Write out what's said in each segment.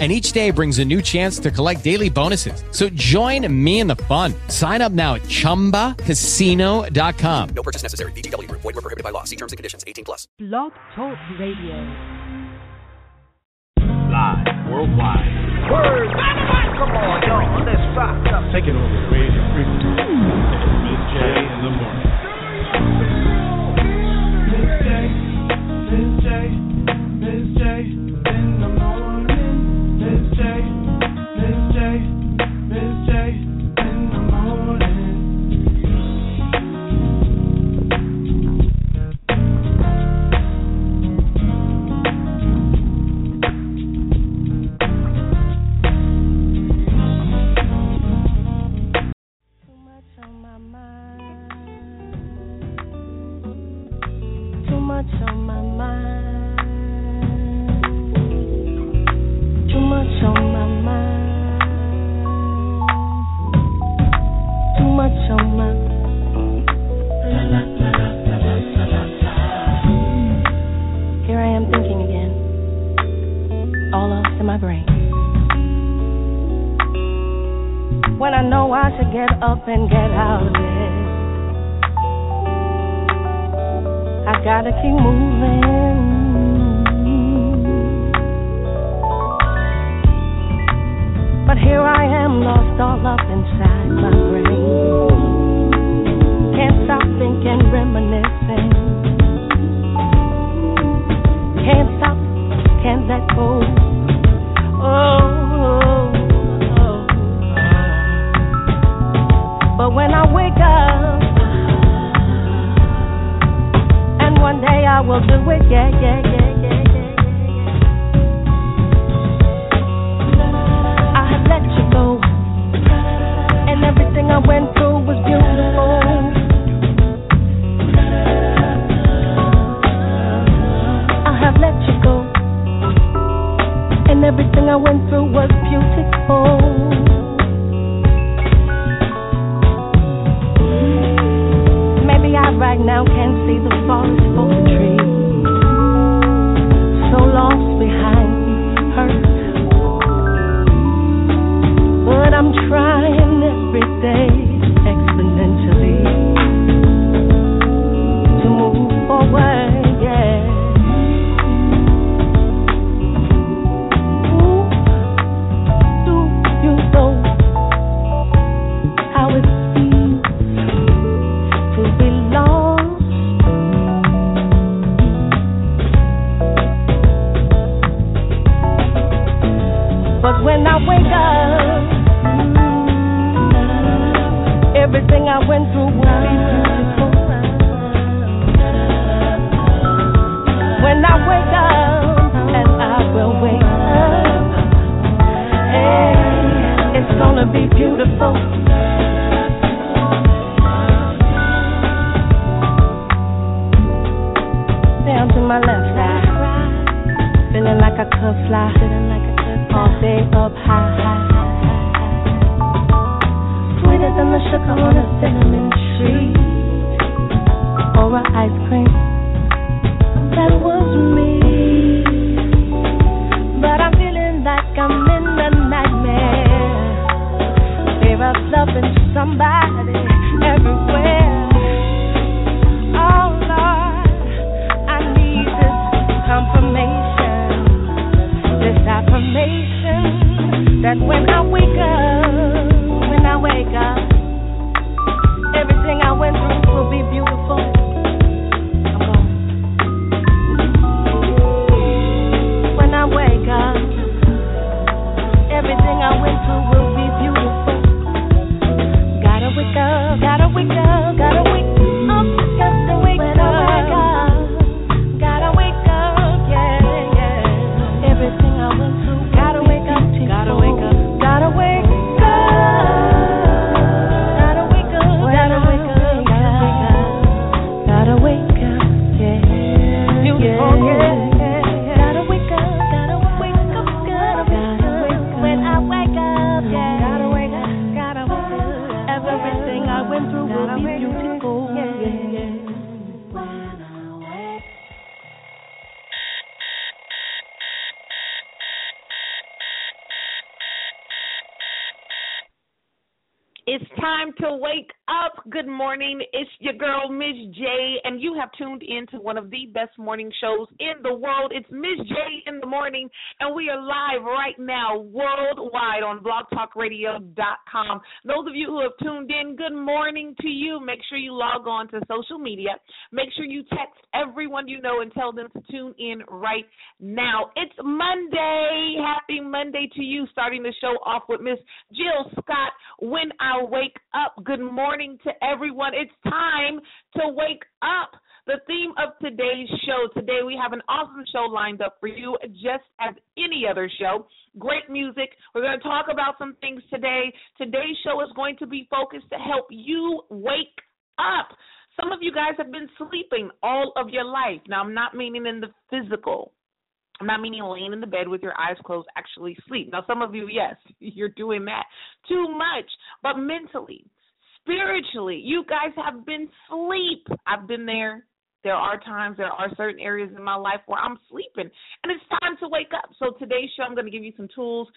and each day brings a new chance to collect daily bonuses. So join me in the fun. Sign up now at ChumbaCasino.com. No purchase necessary. VGW. Void were prohibited by law. See terms and conditions. 18 plus. Blog Talk Radio. Live worldwide. Word. Come on, y'all. Let's rock up. Take it over radio. Miz J in the morning. Miz J, Miz J, Miz J But here I am, lost all up inside my brain. Can't stop thinking, reminiscing. Can't stop, can't let go. Oh, oh, oh. But when I wake up, and one day I will do it, yeah, yeah, yeah, I went through was beautiful. I have let you go, and everything I went through was beautiful. Maybe I right now can't see the forest for to one of the best morning shows in the world. It's Miz J in the morning, and we are live right now worldwide on blogtalkradio.com. Those of you who have tuned in, good morning to you. Make sure you log on to social media. Make sure you text everyone you know and tell them to tune in right now. It's Monday. Happy Monday to you. Starting the show off with Miss Jill Scott. When I wake up, good morning to everyone. It's time to wake up. The theme of today's show today, we have an awesome show lined up for you, just as any other show. Great music. We're going to talk about some things today. Today's show is going to be focused to help you wake up. Some of you guys have been sleeping all of your life. Now, I'm not meaning in the physical. I'm not meaning laying in the bed with your eyes closed, actually sleep. Now, some of you, yes, you're doing that too much, but mentally, spiritually, you guys have been sleep. I've been there. There are times, there are certain areas in my life where I'm sleeping, and it's time to wake up. So, today's show, I'm going to give you some tools,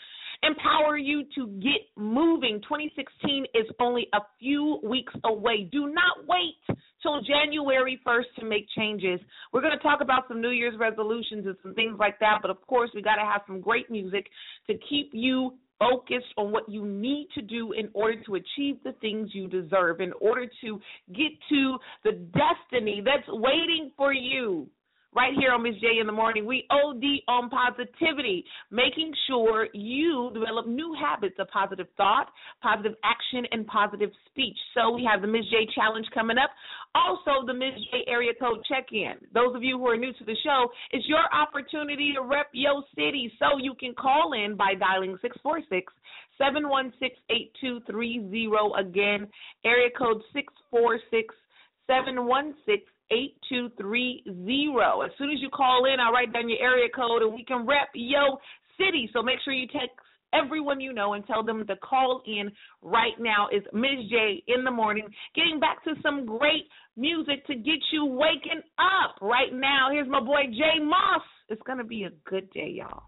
empower you to get moving. 2016 is only a few weeks away. Do not wait till January 1st to make changes. We're going to talk about some New Year's resolutions and some things like that, but of course, we got to have some great music to keep you focused on what you need to do in order to achieve the things you deserve, in order to get to the destiny that's waiting for you right here on Miz J in the morning. We OD on positivity, making sure you develop new habits of positive thought, positive action, and positive speech. So we have the Miz J challenge coming up. Also, the Miz J area code check in. Those of you who are new to the show, it's your opportunity to rep your city. So you can call in by dialing 646 716 8230. Again, area code 646 716 8230. As soon as you call in, I'll write down your area code and we can rep yo city. So make sure you text everyone you know and tell them to call in right now. Is Miz J in the morning. Getting back to some great music to get you waking up right now. Here's my boy J Moss. It's going to be a good day, y'all.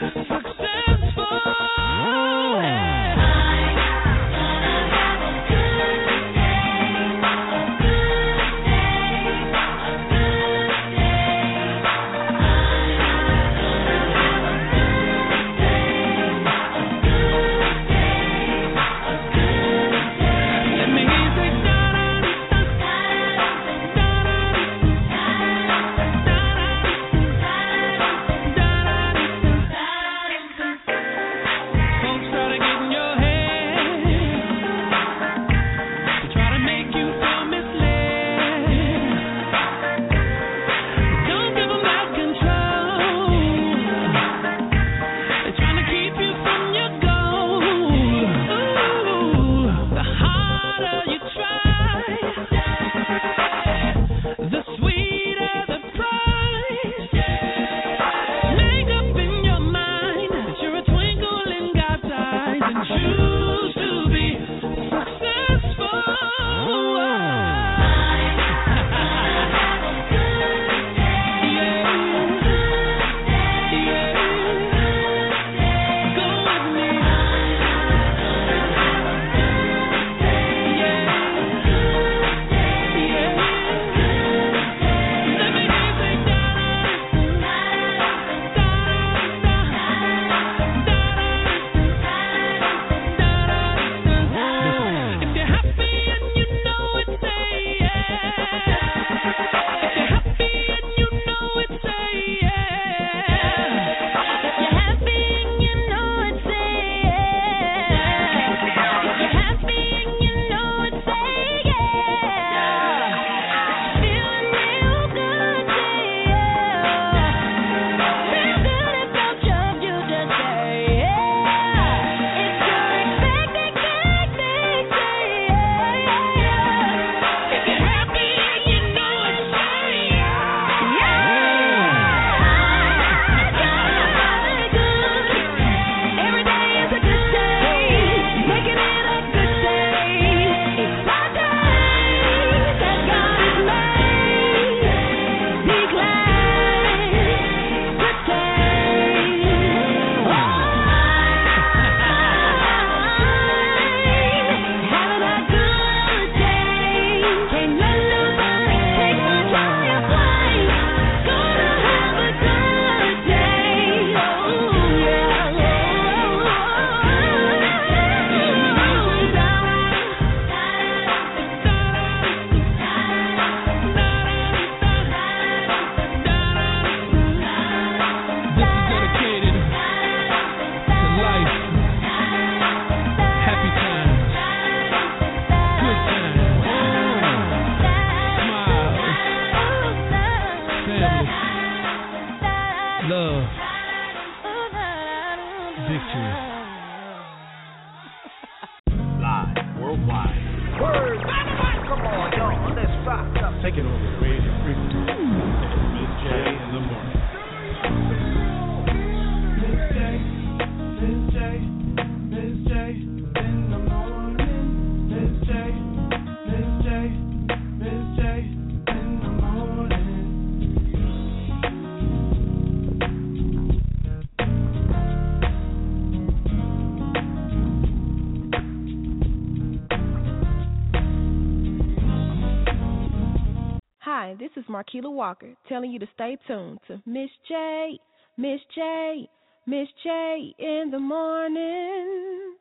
successful. Marquita Walker telling you to stay tuned to Miz J, Miz J, Miz J in the morning.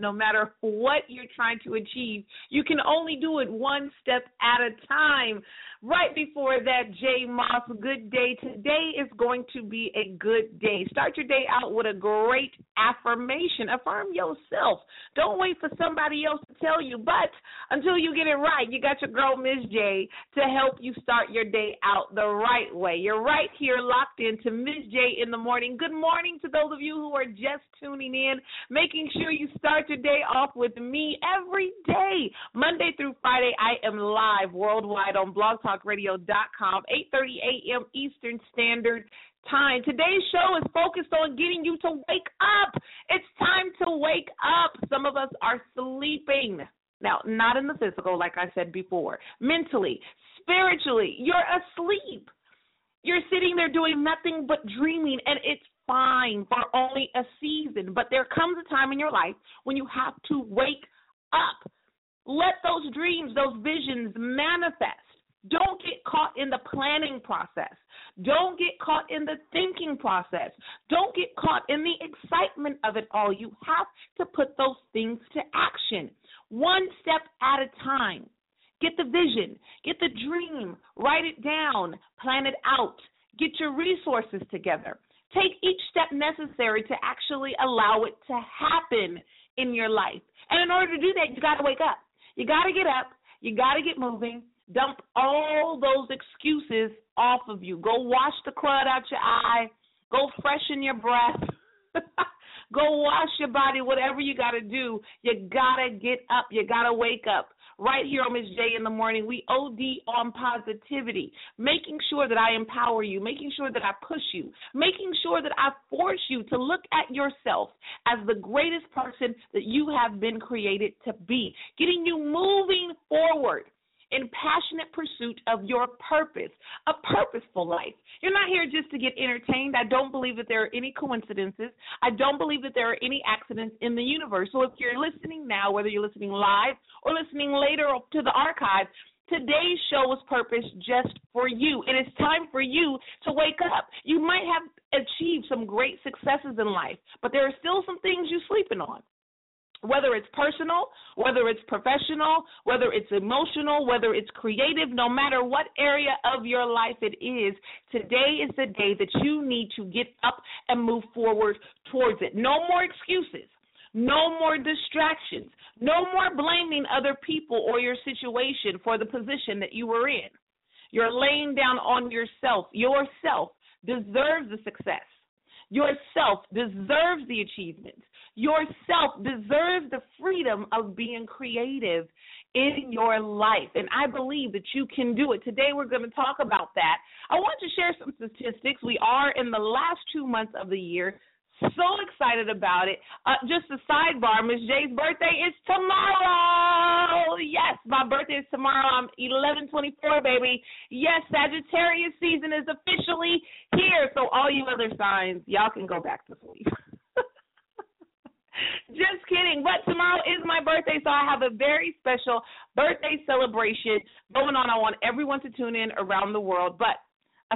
no matter what you're trying to achieve. You can only do it one step at a time. Right before that, J Moss, good day. Today is going to be a good day. Start your day out with a great affirmation. Affirm yourself. Don't wait for somebody else to tell you. But until you get it right, you got your girl, Miz J, to help you start your day out the right way. You're right here locked into Miz J in the morning. Good morning to those of you who are just tuning in, making sure you start your day off with me every day. Monday through Friday, I am live worldwide on Blog Talk blogtalkradio.com, 8.30 a.m. Eastern Standard Time. Today's show is focused on getting you to wake up. It's time to wake up. Some of us are sleeping. Now, not in the physical, like I said before. Mentally, spiritually, you're asleep. You're sitting there doing nothing but dreaming, and it's fine for only a season. But there comes a time in your life when you have to wake up. Let those dreams, those visions manifest. Don't get caught in the planning process. Don't get caught in the thinking process. Don't get caught in the excitement of it all. You have to put those things to action, one step at a time. Get the vision, get the dream, write it down, plan it out, get your resources together. Take each step necessary to actually allow it to happen in your life. And in order to do that, you got to wake up. You got to get up. You got to get moving. Dump all those excuses off of you. Go wash the crud out your eye. Go freshen your breath. Go wash your body, whatever you got to do. You got to get up. You got to wake up. Right here on Miz J in the morning, we OD on positivity, making sure that I empower you, making sure that I push you, making sure that I force you to look at yourself as the greatest person that you have been created to be, getting you moving forward in passionate pursuit of your purpose, a purposeful life. You're not here just to get entertained. I don't believe that there are any coincidences. I don't believe that there are any accidents in the universe. So if you're listening now, whether you're listening live or listening later to the archive, Today's show is purposed just for you. It is time for you to wake up. You might have achieved some great successes in life, but there are still some things you're sleeping on whether it's personal, whether it's professional, whether it's emotional, whether it's creative, no matter what area of your life it is, today is the day that you need to get up and move forward towards it. No more excuses. No more distractions. No more blaming other people or your situation for the position that you were in. You're laying down on yourself. Yourself deserves the success. Yourself deserves the achievements. Yourself deserves the freedom of being creative in your life. And I believe that you can do it. Today we're going to talk about that. I want to share some statistics. We are in the last two months of the year. So excited about it. Uh, just a sidebar, Miz J's birthday is tomorrow. Yes, my birthday is tomorrow. I'm eleven twenty four, baby. Yes, Sagittarius season is officially here. So all you other signs, y'all can go back to sleep. Just kidding. But tomorrow is my birthday, so I have a very special birthday celebration going on. I want everyone to tune in around the world. But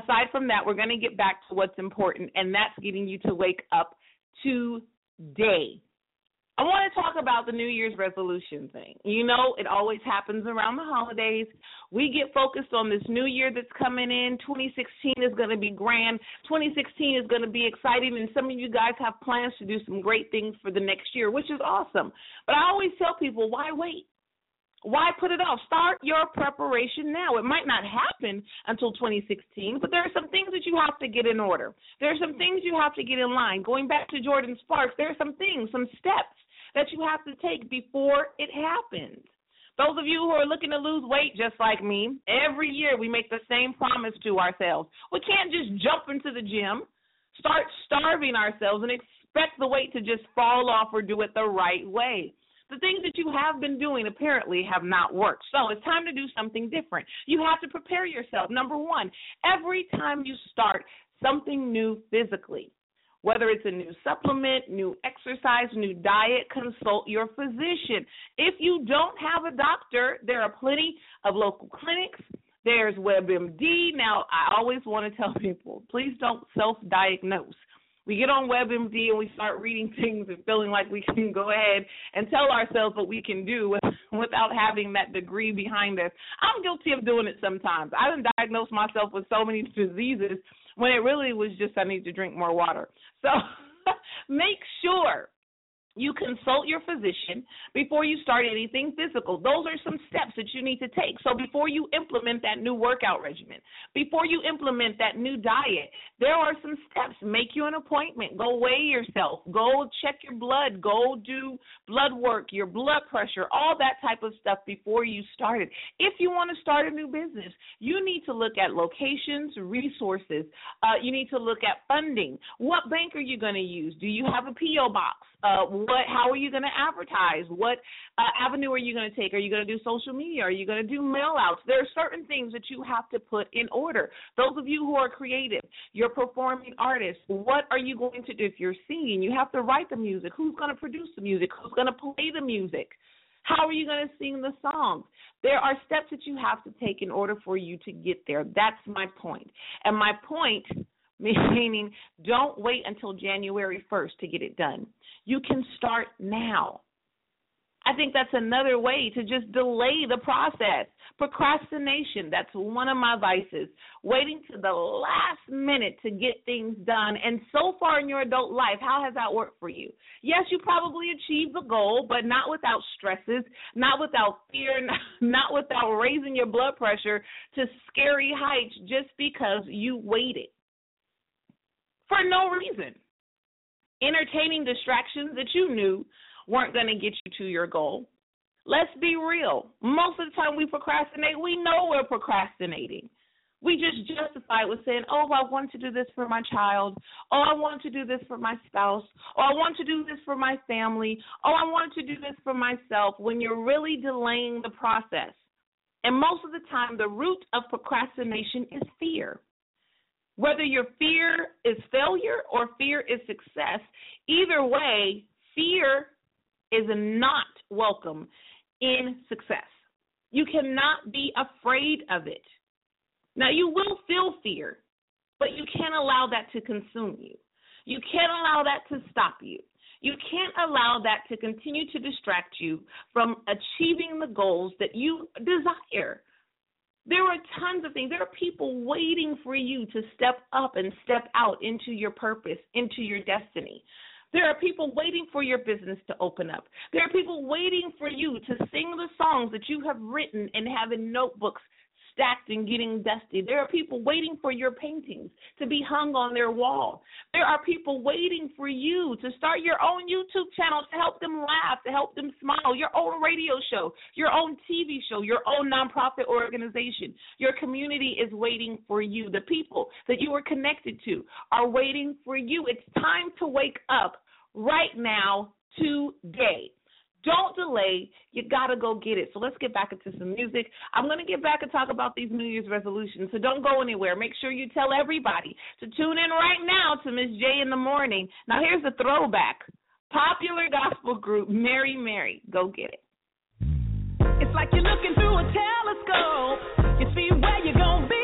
aside from that, we're going to get back to what's important, and that's getting you to wake up today. I want to talk about the New Year's resolution thing. You know, it always happens around the holidays. We get focused on this new year that's coming in. 2016 is going to be grand. 2016 is going to be exciting, and some of you guys have plans to do some great things for the next year, which is awesome. But I always tell people, why wait? Why put it off? Start your preparation now. It might not happen until 2016, but there are some things that you have to get in order. There are some things you have to get in line. Going back to Jordin Sparks, there are some things, some steps that you have to take before it happens. Those of you who are looking to lose weight just like me, every year we make the same promise to ourselves. We can't just jump into the gym, start starving ourselves, and expect the weight to just fall off or do it the right way. The things that you have been doing apparently have not worked. So it's time to do something different. You have to prepare yourself. Number one, every time you start something new physically, whether it's a new supplement, new exercise, new diet, consult your physician. If you don't have a doctor, there are plenty of local clinics. There's WebMD. Now, I always want to tell people please don't self diagnose. We get on WebMD and we start reading things and feeling like we can go ahead and tell ourselves what we can do without having that degree behind us. I'm guilty of doing it sometimes. I've diagnosed myself with so many diseases when it really was just I need to drink more water. So make sure You consult your physician before you start anything physical. Those are some steps that you need to take. So before you implement that new workout regimen, before you implement that new diet, there are some steps. Make you an appointment. Go weigh yourself. Go check your blood. Go do blood work, your blood pressure, all that type of stuff before you start it. If you want to start a new business, you need to look at locations, resources. Uh, you need to look at funding. What bank are you going to use? Do you have a PO box? Uh, what? How are you going to advertise? What uh, avenue are you going to take? Are you going to do social media? Are you going to do mail outs? There are certain things that you have to put in order. Those of you who are creative, you're performing artists. What are you going to do if you're singing? You have to write the music. Who's going to produce the music? Who's going to play the music? How are you going to sing the songs? There are steps that you have to take in order for you to get there. That's my point. And my point meaning don't wait until January 1st to get it done. You can start now. I think that's another way to just delay the process. Procrastination, that's one of my vices. Waiting to the last minute to get things done. And so far in your adult life, how has that worked for you? Yes, you probably achieved the goal, but not without stresses, not without fear, not without raising your blood pressure to scary heights just because you waited for no reason. Entertaining distractions that you knew weren't going to get you to your goal. Let's be real. Most of the time we procrastinate, we know we're procrastinating. We just justify it with saying, oh, I want to do this for my child. Oh, I want to do this for my spouse. Oh, I want to do this for my family. Oh, I want to do this for myself when you're really delaying the process. And most of the time, the root of procrastination is fear. Whether your fear is failure or fear is success, either way, fear is not welcome in success. You cannot be afraid of it. Now, you will feel fear, but you can't allow that to consume you. You can't allow that to stop you. You can't allow that to continue to distract you from achieving the goals that you desire. There are tons of things. There are people waiting for you to step up and step out into your purpose, into your destiny. There are people waiting for your business to open up. There are people waiting for you to sing the songs that you have written and have in notebooks stacked and getting dusty. There are people waiting for your paintings to be hung on their wall. There are people waiting for you to start your own YouTube channel to help them laugh, to help them smile, your own radio show, your own TV show, your own nonprofit organization. Your community is waiting for you. The people that you are connected to are waiting for you. It's time to wake up right now, today. Don't delay. You got to go get it. So let's get back into some music. I'm going to get back and talk about these New Year's resolutions. So don't go anywhere. Make sure you tell everybody to tune in right now to Miz J in the morning. Now, here's a throwback popular gospel group, Mary Mary. Go get it. It's like you're looking through a telescope. You see where you're gonna be.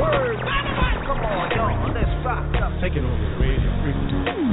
Word. Come on, y'all. Let's rock up. Taking over the radio.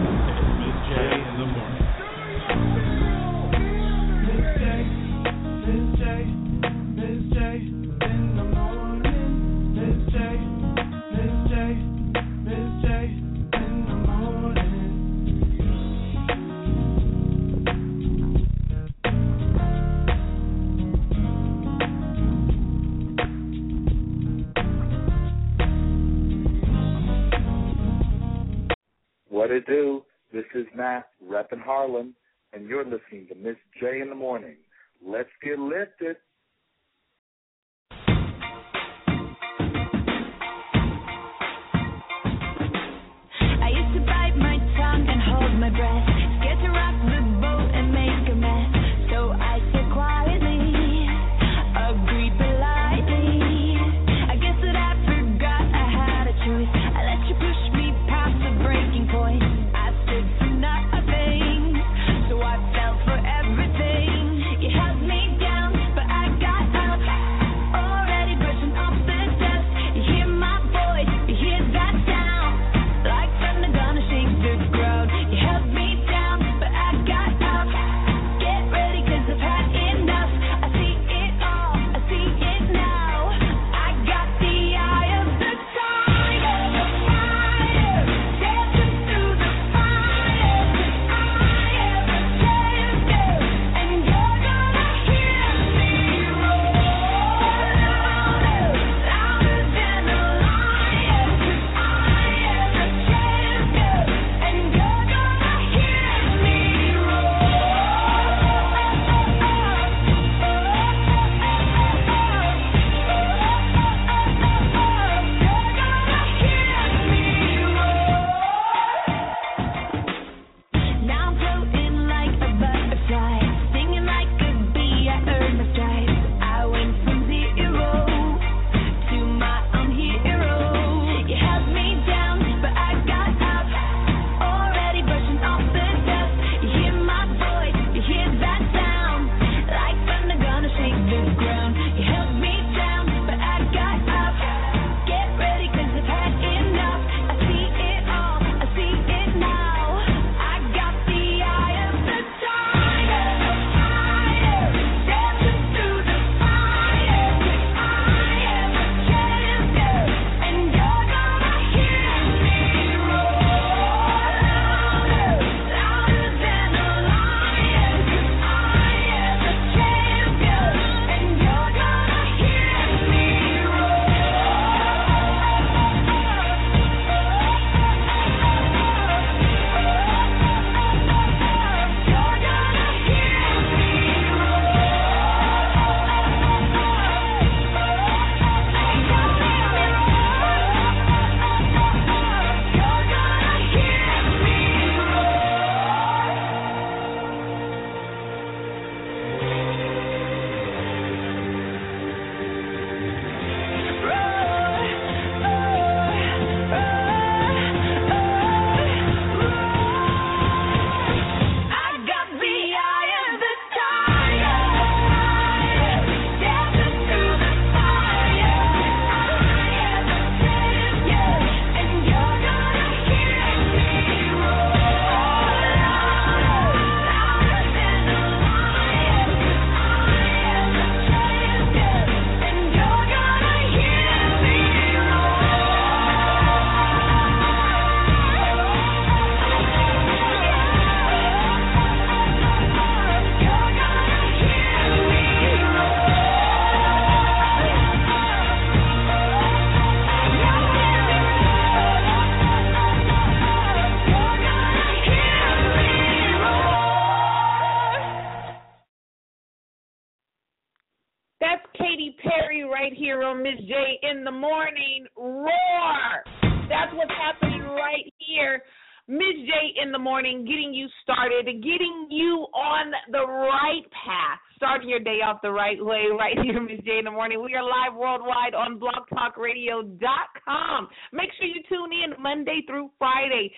Matt, reppin' Harlem, and you're listening to Miz J in the morning. Let's get lifted. Miz J in the morning. Roar! That's what's happening right here. J in the morning, getting you started, getting you on the right path, starting your day off the right way, right here, J in the morning. We are live worldwide on blogtalkradio.com. Make sure you tune in Monday through Friday,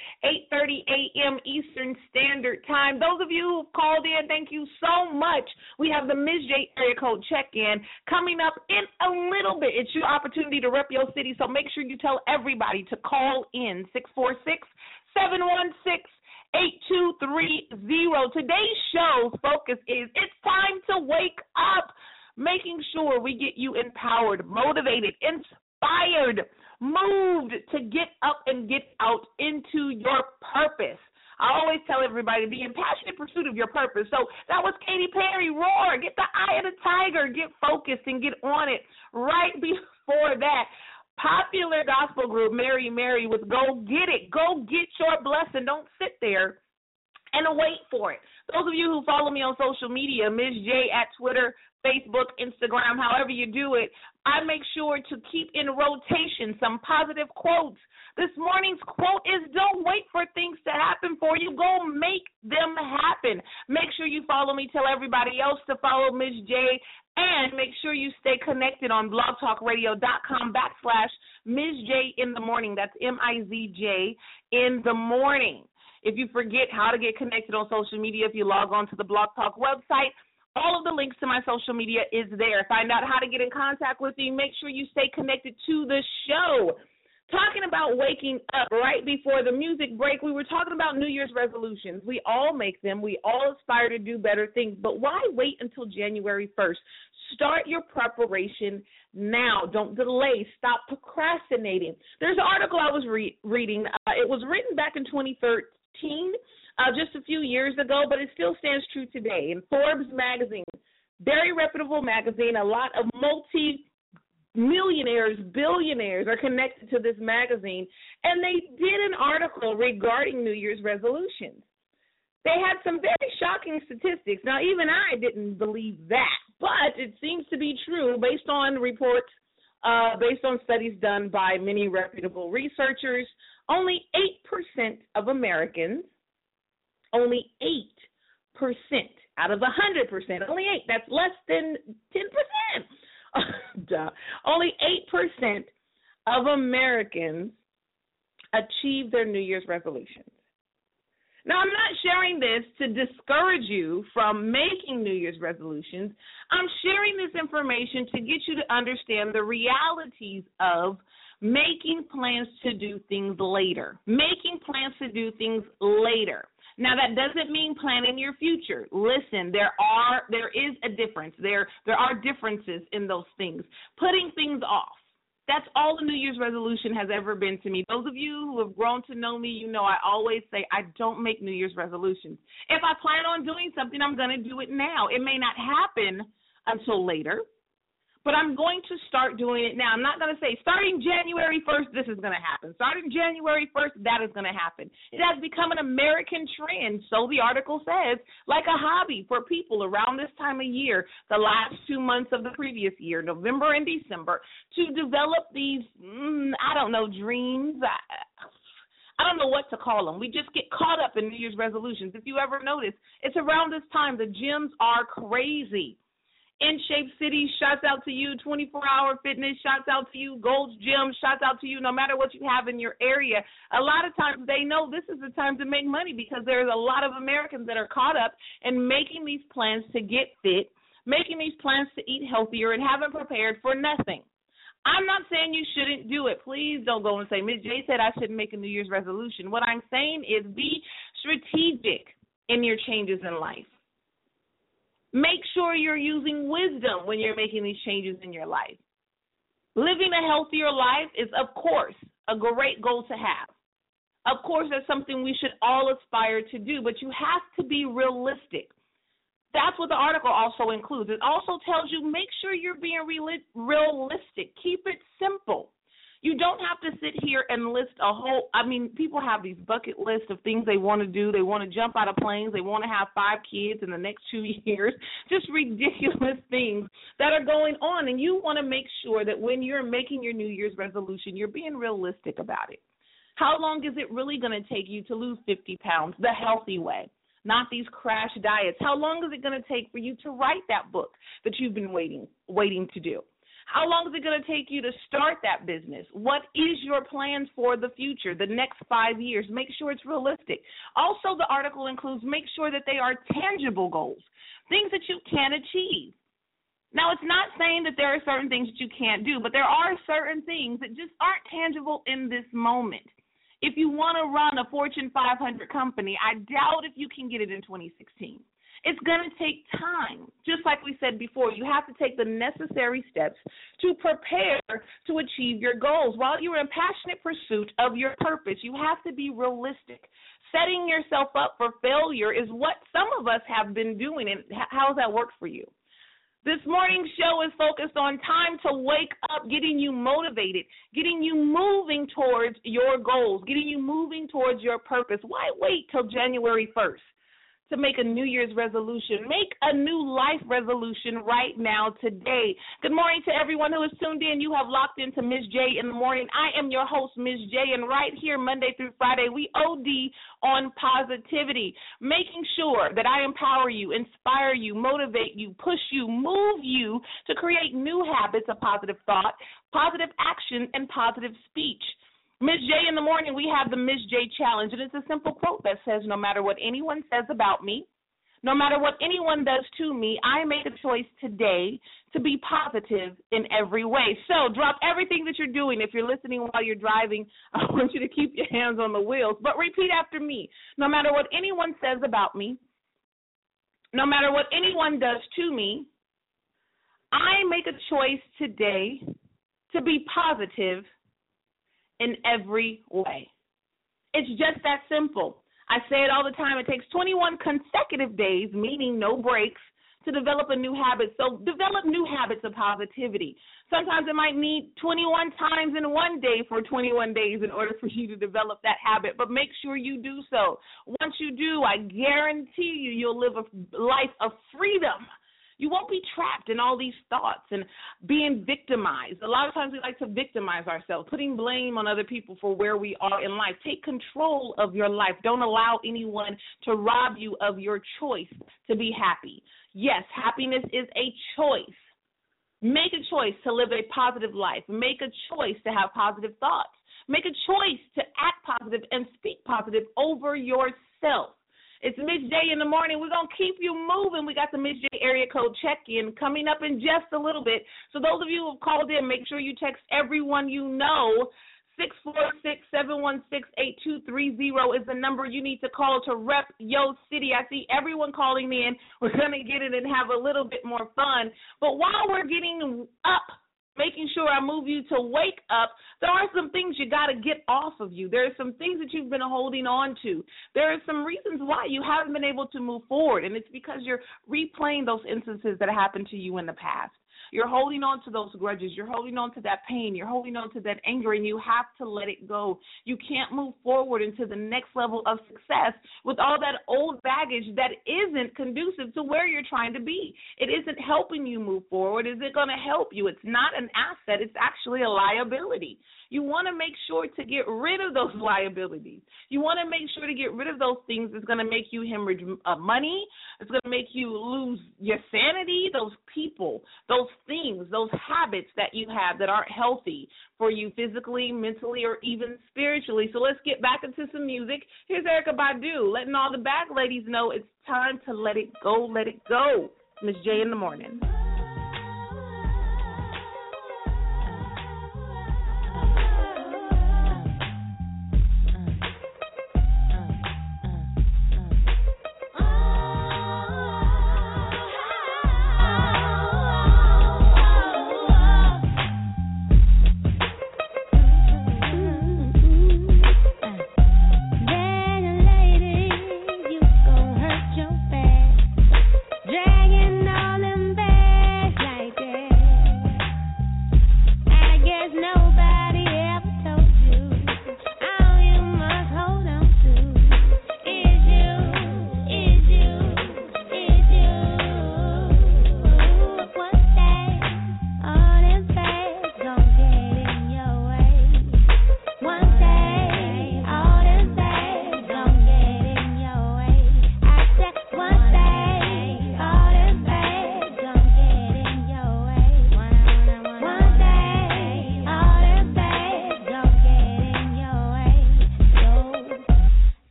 8:30 a.m. Eastern Standard Time. Those of you who've called in, thank you so much. We have the Miz J area code check-in coming up in a little bit. It's your opportunity to rep your city, so make sure you tell everybody to call in 646 716 8230. Today's show's focus is it's time to wake up, making sure we get you empowered, motivated, inspired, moved to get up and get out into your purpose. I always tell everybody to be in passionate pursuit of your purpose. So that was Katy Perry. Roar. Get the eye of the tiger. Get focused and get on it. Right before that, popular gospel group Mary Mary was Go Get It. Go get your blessing. Don't sit there and wait for it. Those of you who follow me on social media, Miz J at Twitter, Facebook, Instagram, however you do it, I make sure to keep in rotation some positive quotes. This morning's quote is Don't wait for things to happen for you. Go make them happen. Make sure you follow me. Tell everybody else to follow Miz J. And make sure you stay connected on blogtalkradio.com backslash Miz J in the morning. That's M I Z J in the morning. If you forget how to get connected on social media, if you log on to the Blog Talk website, all of the links to my social media is there. Find out how to get in contact with me. Make sure you stay connected to the show. Talking about waking up right before the music break, we were talking about New Year's resolutions. We all make them, we all aspire to do better things, but why wait until January 1st? Start your preparation now. Don't delay. Stop procrastinating. There's an article I was re- reading. Uh, it was written back in 2013 uh, just a few years ago, but it still stands true today. In Forbes magazine, very reputable magazine, a lot of multi millionaires, billionaires are connected to this magazine, and they did an article regarding New Year's resolutions. They had some very shocking statistics. Now, even I didn't believe that, but it seems to be true based on reports, uh, based on studies done by many reputable researchers. Only 8% of Americans, only 8% out of 100%, only 8, that's less than 10%. Duh. Only 8% of Americans achieve their New Year's resolutions. Now, I'm not sharing this to discourage you from making New Year's resolutions. I'm sharing this information to get you to understand the realities of making plans to do things later. Making plans to do things later. Now that doesn't mean planning your future. Listen, there are there is a difference. There there are differences in those things. Putting things off. That's all the New Year's resolution has ever been to me. Those of you who have grown to know me, you know I always say I don't make New Year's resolutions. If I plan on doing something, I'm going to do it now. It may not happen until later, but I'm going to start doing it now. I'm not going to say starting January 1st, this is going to happen. Starting January 1st, that is going to happen. It has become an American trend, so the article says, like a hobby for people around this time of year, the last two months of the previous year, November and December, to develop these, mm, I don't know, dreams. I, I don't know what to call them. We just get caught up in New Year's resolutions. If you ever notice, it's around this time the gyms are crazy. In Shape City, shouts out to you. 24 Hour Fitness, shouts out to you. Gold's Gym, shouts out to you. No matter what you have in your area, a lot of times they know this is the time to make money because there's a lot of Americans that are caught up in making these plans to get fit, making these plans to eat healthier, and haven't prepared for nothing. I'm not saying you shouldn't do it. Please don't go and say, Miz J said I shouldn't make a New Year's resolution. What I'm saying is be strategic in your changes in life. Make sure you're using wisdom when you're making these changes in your life. Living a healthier life is, of course, a great goal to have. Of course, that's something we should all aspire to do, but you have to be realistic. That's what the article also includes. It also tells you make sure you're being realistic. Keep it simple. You don't have to sit here and list a whole I mean, people have these bucket lists of things they want to do. They want to jump out of planes, they want to have five kids in the next 2 years. Just ridiculous things that are going on and you want to make sure that when you're making your New Year's resolution, you're being realistic about it. How long is it really going to take you to lose 50 pounds the healthy way? Not these crash diets. How long is it going to take for you to write that book that you've been waiting waiting to do? How long is it going to take you to start that business? What is your plans for the future, the next five years? Make sure it's realistic. Also, the article includes make sure that they are tangible goals, things that you can achieve. Now, it's not saying that there are certain things that you can't do, but there are certain things that just aren't tangible in this moment. If you want to run a Fortune 500 company, I doubt if you can get it in 2016. It's going to take time. Just like we said before, you have to take the necessary steps to prepare to achieve your goals. While you're in passionate pursuit of your purpose, you have to be realistic. Setting yourself up for failure is what some of us have been doing. And how how's that work for you? This morning's show is focused on time to wake up, getting you motivated, getting you moving towards your goals, getting you moving towards your purpose. Why wait till January 1st? To make a New Year's resolution. Make a new life resolution right now, today. Good morning to everyone who is tuned in. You have locked into Miz J in the morning. I am your host, Miz J, and right here, Monday through Friday, we OD on positivity, making sure that I empower you, inspire you, motivate you, push you, move you to create new habits of positive thought, positive action, and positive speech. Miz J in the morning, we have the Miz J challenge, and it's a simple quote that says, No matter what anyone says about me, no matter what anyone does to me, I make a choice today to be positive in every way. So drop everything that you're doing. If you're listening while you're driving, I want you to keep your hands on the wheels, but repeat after me. No matter what anyone says about me, no matter what anyone does to me, I make a choice today to be positive in every way. It's just that simple. I say it all the time. It takes 21 consecutive days, meaning no breaks, to develop a new habit. So develop new habits of positivity. Sometimes it might need 21 times in one day for 21 days in order for you to develop that habit, but make sure you do so. Once you do, I guarantee you, you'll live a life of freedom you won't be trapped in all these thoughts and being victimized. A lot of times we like to victimize ourselves, putting blame on other people for where we are in life. Take control of your life. Don't allow anyone to rob you of your choice to be happy. Yes, happiness is a choice. Make a choice to live a positive life. Make a choice to have positive thoughts. Make a choice to act positive and speak positive over yourself. It's Miz J in the morning. We're going to keep you moving. We got the Miz J area code check in coming up in just a little bit. So, those of you who have called in, make sure you text everyone you know. 646 716 8230 is the number you need to call to rep Yo City. I see everyone calling in. We're going to get it and have a little bit more fun. But while we're getting up making sure I move you to wake up, there are some things you got to get off of you. There are some things that you've been holding on to. There are some reasons why you haven't been able to move forward, and it's because you're replaying those instances that happened to you in the past. You're holding on to those grudges. You're holding on to that pain. You're holding on to that anger, and you have to let it go. You can't move forward into the next level of success with all that old baggage that isn't conducive to where you're trying to be. It isn't helping you move forward. Is it going to help you? It's not an asset, it's actually a liability. You want to make sure to get rid of those liabilities. You want to make sure to get rid of those things that's going to make you hemorrhage uh, money. It's going to make you lose your sanity. Those people, those things, those habits that you have that aren't healthy for you physically, mentally, or even spiritually. So let's get back into some music. Here's Erykah Badu letting all the bad ladies know it's time to let it go, let it go. Miz J in the morning.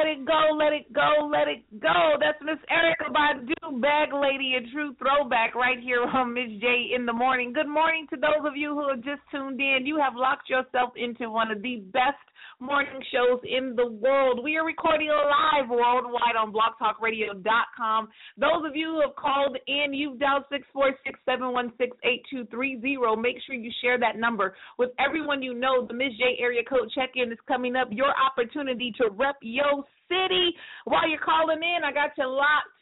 Let it go, let it go, let it go. That's Miss Erykah Badu, Bag Lady, a true throwback right here on Miz J in the morning. Good morning to those of you who have just tuned in. You have locked yourself into one of the best morning shows in the world. We are recording live worldwide on blogtalkradio.com. Those of you who have called in, you've dialed 646-716-8230. Make sure you share that number with everyone you know. The Miz J area code check-in is coming up. Your opportunity to rep your city. While you're calling in, I got you locked.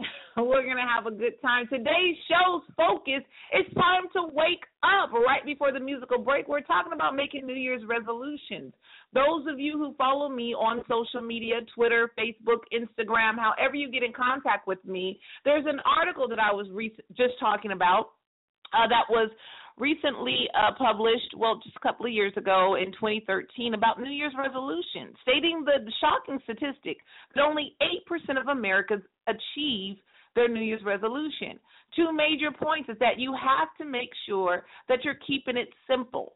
We're going to have a good time. Today's show's focus is time to wake up. Right before the musical break, we're talking about making New Year's resolutions. Those of you who follow me on social media, Twitter, Facebook, Instagram, however you get in contact with me, there's an article that I was re- just talking about uh, that was recently uh, published, well, just a couple of years ago in 2013, about New Year's resolutions, stating the, the shocking statistic that only 8% of Americans achieve their New Year's resolution. Two major points is that you have to make sure that you're keeping it simple.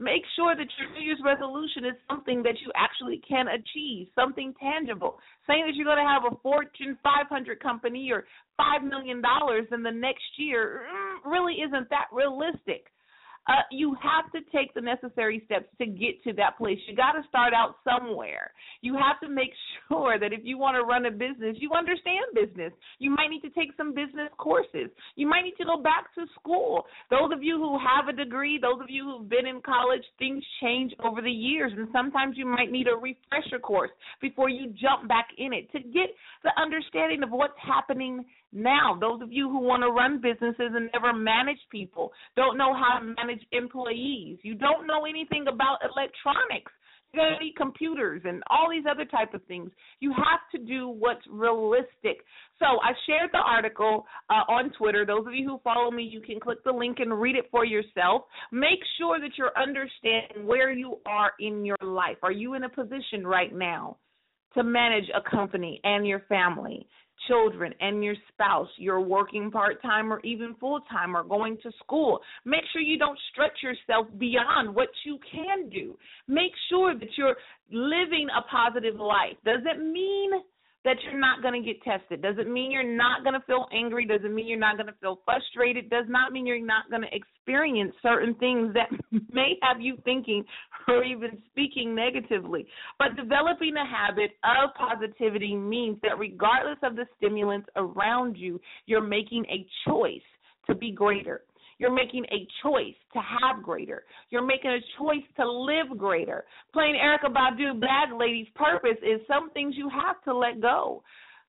Make sure that your New Year's resolution is something that you actually can achieve, something tangible. Saying that you're going to have a Fortune 500 company or $5 million in the next year mm, really isn't that realistic uh, you have to take the necessary steps to get to that place. You got to start out somewhere. You have to make sure that if you want to run a business, you understand business. You might need to take some business courses. You might need to go back to school. Those of you who have a degree, those of you who've been in college, things change over the years, and sometimes you might need a refresher course before you jump back in it to get the understanding of what's happening now. Those of you who want to run businesses and never manage people, don't know how to manage employees, you don't know anything about electronics. You're going to need computers and all these other type of things. You have to do what's realistic. So I shared the article uh, on Twitter. Those of you who follow me, you can click the link and read it for yourself. Make sure that you're understanding where you are in your life. Are you in a position right now to manage a company and your family? Children and your spouse, you're working part time or even full time or going to school. Make sure you don't stretch yourself beyond what you can do. Make sure that you're living a positive life. Does it mean that you're not going to get tested. Doesn't mean you're not going to feel angry. Doesn't mean you're not going to feel frustrated. Does not mean you're not going to experience certain things that may have you thinking or even speaking negatively. But developing a habit of positivity means that regardless of the stimulants around you, you're making a choice to be greater. You're making a choice to have greater. You're making a choice to live greater. Playing Erykah Badu, Bag Lady's purpose is some things you have to let go.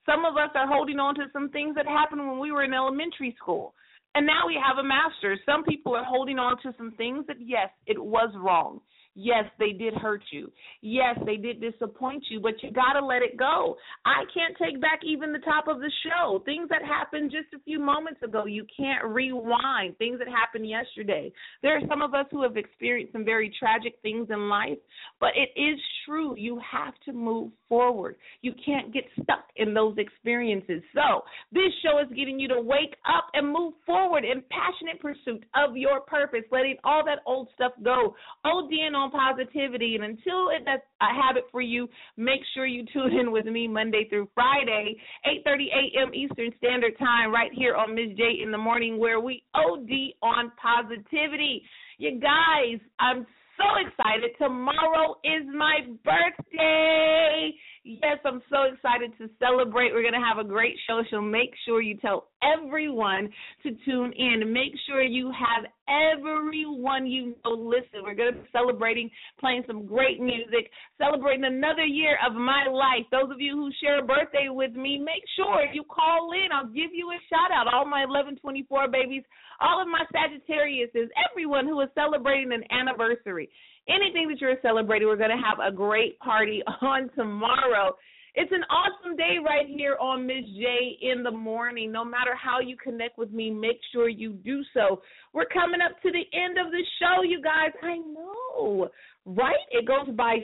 Some of us are holding on to some things that happened when we were in elementary school. And now we have a master's. Some people are holding on to some things that, yes, it was wrong. Yes, they did hurt you. Yes, they did disappoint you, but you got to let it go. I can't take back even the top of the show. Things that happened just a few moments ago, you can't rewind. Things that happened yesterday. There are some of us who have experienced some very tragic things in life, but it is true. You have to move forward. You can't get stuck in those experiences. So, this show is getting you to wake up and move forward in passionate pursuit of your purpose, letting all that old stuff go. ODN on positivity. And until it, that's a habit for you, make sure you tune in with me Monday through Friday, 8:30 a.m. Eastern Standard Time, right here on Miz J in the morning, where we OD on positivity. You guys, I'm so excited. Tomorrow is my birthday. Yes, I'm so excited to celebrate. We're going to have a great show, so make sure you tell everyone to tune in. Make sure you have everyone you know listen. We're going to be celebrating, playing some great music, celebrating another year of my life. Those of you who share a birthday with me, make sure you call in. I'll give you a shout out. All my 1124 babies, all of my Sagittariuses, everyone who is celebrating an anniversary anything that you're celebrating, we're going to have a great party on tomorrow. It's an awesome day right here on Miz J in the morning. No matter how you connect with me, make sure you do so. We're coming up to the end of the show, you guys. I know, right? It goes by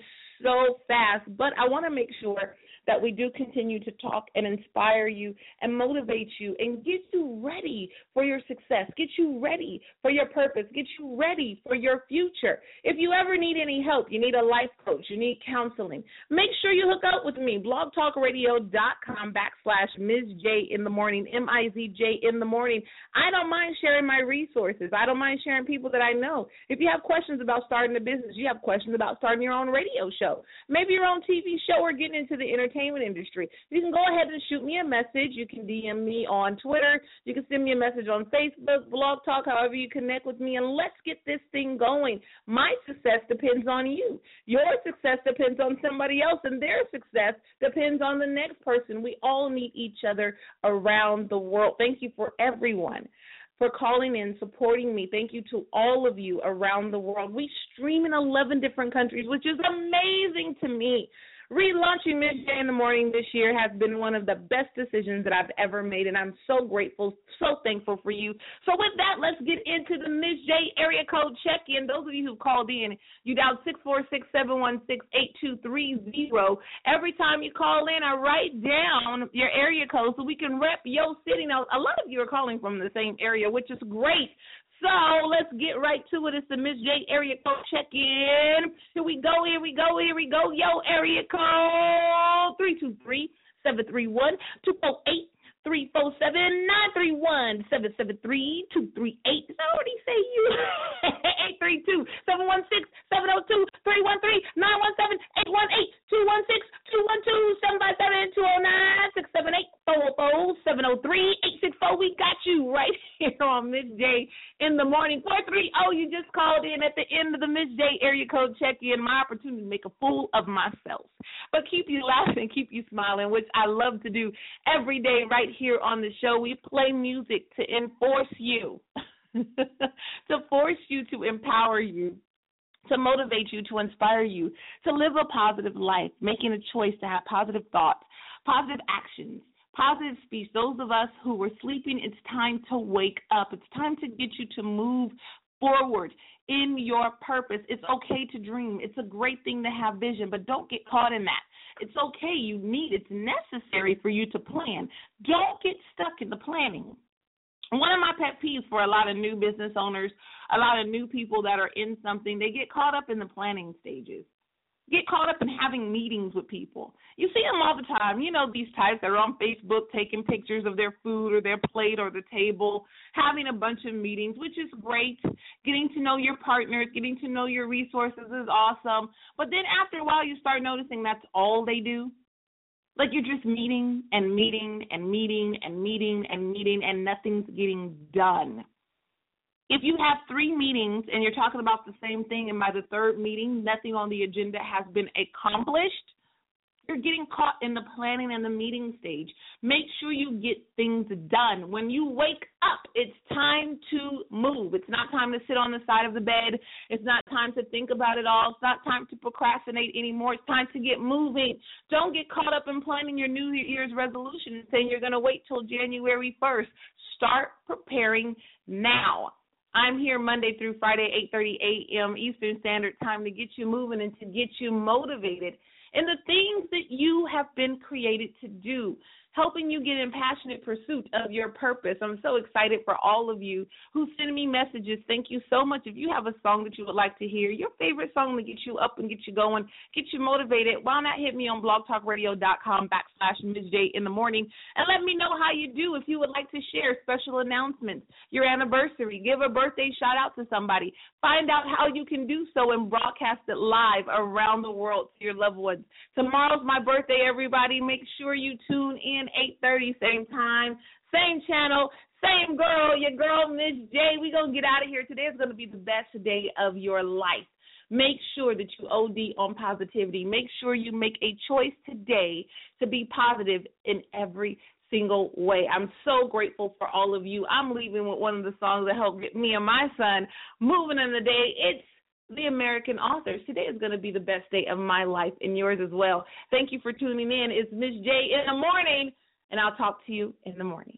so fast, but I want to make sure that we do continue to talk and inspire you and motivate you and get you ready for your success, get you ready for your purpose, get you ready for your future. If you ever need any help, you need a life coach, you need counseling, make sure you hook up with me, blogtalkradio.com backslash Miz J in the morning, M I Z J in the morning. I don't mind sharing my resources. I don't mind sharing people that I know. If you have questions about starting a business, you have questions about starting your own radio show, maybe your own TV show or getting into the entertainment industry, you can go ahead and shoot me a message. You can DM me on Twitter. You can send me a message on Facebook, Blog Talk, however you connect with me, and let's get this thing going. My success depends on you. Your success depends on somebody else, and their success depends on the next person. We all need each other around the world. Thank you for everyone for calling in, supporting me. Thank you to all of you around the world. We stream in 11 different countries, which is amazing to me. Relaunching. J in the morning this year has been one of the best decisions that I've ever made, and I'm so grateful, so thankful for you. So, with that, let's get into the Miz J area code check in. Those of you who called in, you dialed 646 716 8230. Every time you call in, I write down your area code so we can rep your city. Now, a lot of you are calling from the same area, which is great. So let's get right to it. It's the Miz J area code check in. Here we go, here we go, here we go. Yo, area code 323 731 248 three four seven nine three one seven seven three two three eight. Did I already say you? eight three two seven one six seven zero two three one three nine one seven eight one eight two one six two one two seven five seven two zero nine six seven eight four four seven zero three eight six four. We got you right here on Miz J in the morning. Four three zero. You just called in at the end of the Miz J area code check in. My opportunity to make a fool of myself, but keep you laughing, keep you smiling, which I love to do every day right here on the show. We play music to enforce you, to force you, to empower you, to motivate you, to inspire you, to live a positive life, making a choice to have positive thoughts, positive actions. Positive speech. Those of us who were sleeping, it's time to wake up. It's time to get you to move forward in your purpose. It's okay to dream. It's a great thing to have vision, but don't get caught in that. It's okay. You need, it's necessary for you to plan. Don't get stuck in the planning. One of my pet peeves for a lot of new business owners, a lot of new people that are in something, they get caught up in the planning stages. Get caught up in having meetings with people. You see them all the time. You know, these types that are on Facebook taking pictures of their food or their plate or the table, having a bunch of meetings, which is great. Getting to know your partners, getting to know your resources is awesome. But then after a while, you start noticing that's all they do. Like you're just meeting and meeting and meeting and meeting and meeting, and nothing's getting done. If you have three meetings and you're talking about the same thing, and by the third meeting, nothing on the agenda has been accomplished, you're getting caught in the planning and the meeting stage. Make sure you get things done. When you wake up, it's time to move. It's not time to sit on the side of the bed. It's not time to think about it all. It's not time to procrastinate anymore. It's time to get moving. Don't get caught up in planning your New Year's resolution and saying you're going to wait till January 1st. Start preparing now. I'm here Monday through Friday, 8:30 a.m. Eastern Standard Time to get you moving and to get you motivated in the things that you have been created to do, helping you get in passionate pursuit of your purpose. I'm so excited for all of you who send me messages. Thank you so much. If you have a song that you would like to hear, your favorite song to get you up and get you going, get you motivated, why not hit me on blogtalkradio.com backslash Miz J in the morning and let me know how you do. If you would like to share special announcements, your anniversary, give a birthday shout out to somebody, find out how you can do so and broadcast it live around the world to your loved ones. Tomorrow's my birthday, everybody. Make sure you tune in 8:30 same time, same channel, same girl, your girl Miz J. We gonna get out of here. Today is gonna be the best day of your life. Make sure that you OD on positivity. Make sure you make a choice today to be positive in every single way. I'm so grateful for all of you. I'm leaving with one of the songs that helped get me and my son moving in the day. It's the American authors. Today is going to be the best day of my life and yours as well. Thank you for tuning in. It's Miz J in the morning, and I'll talk to you in the morning.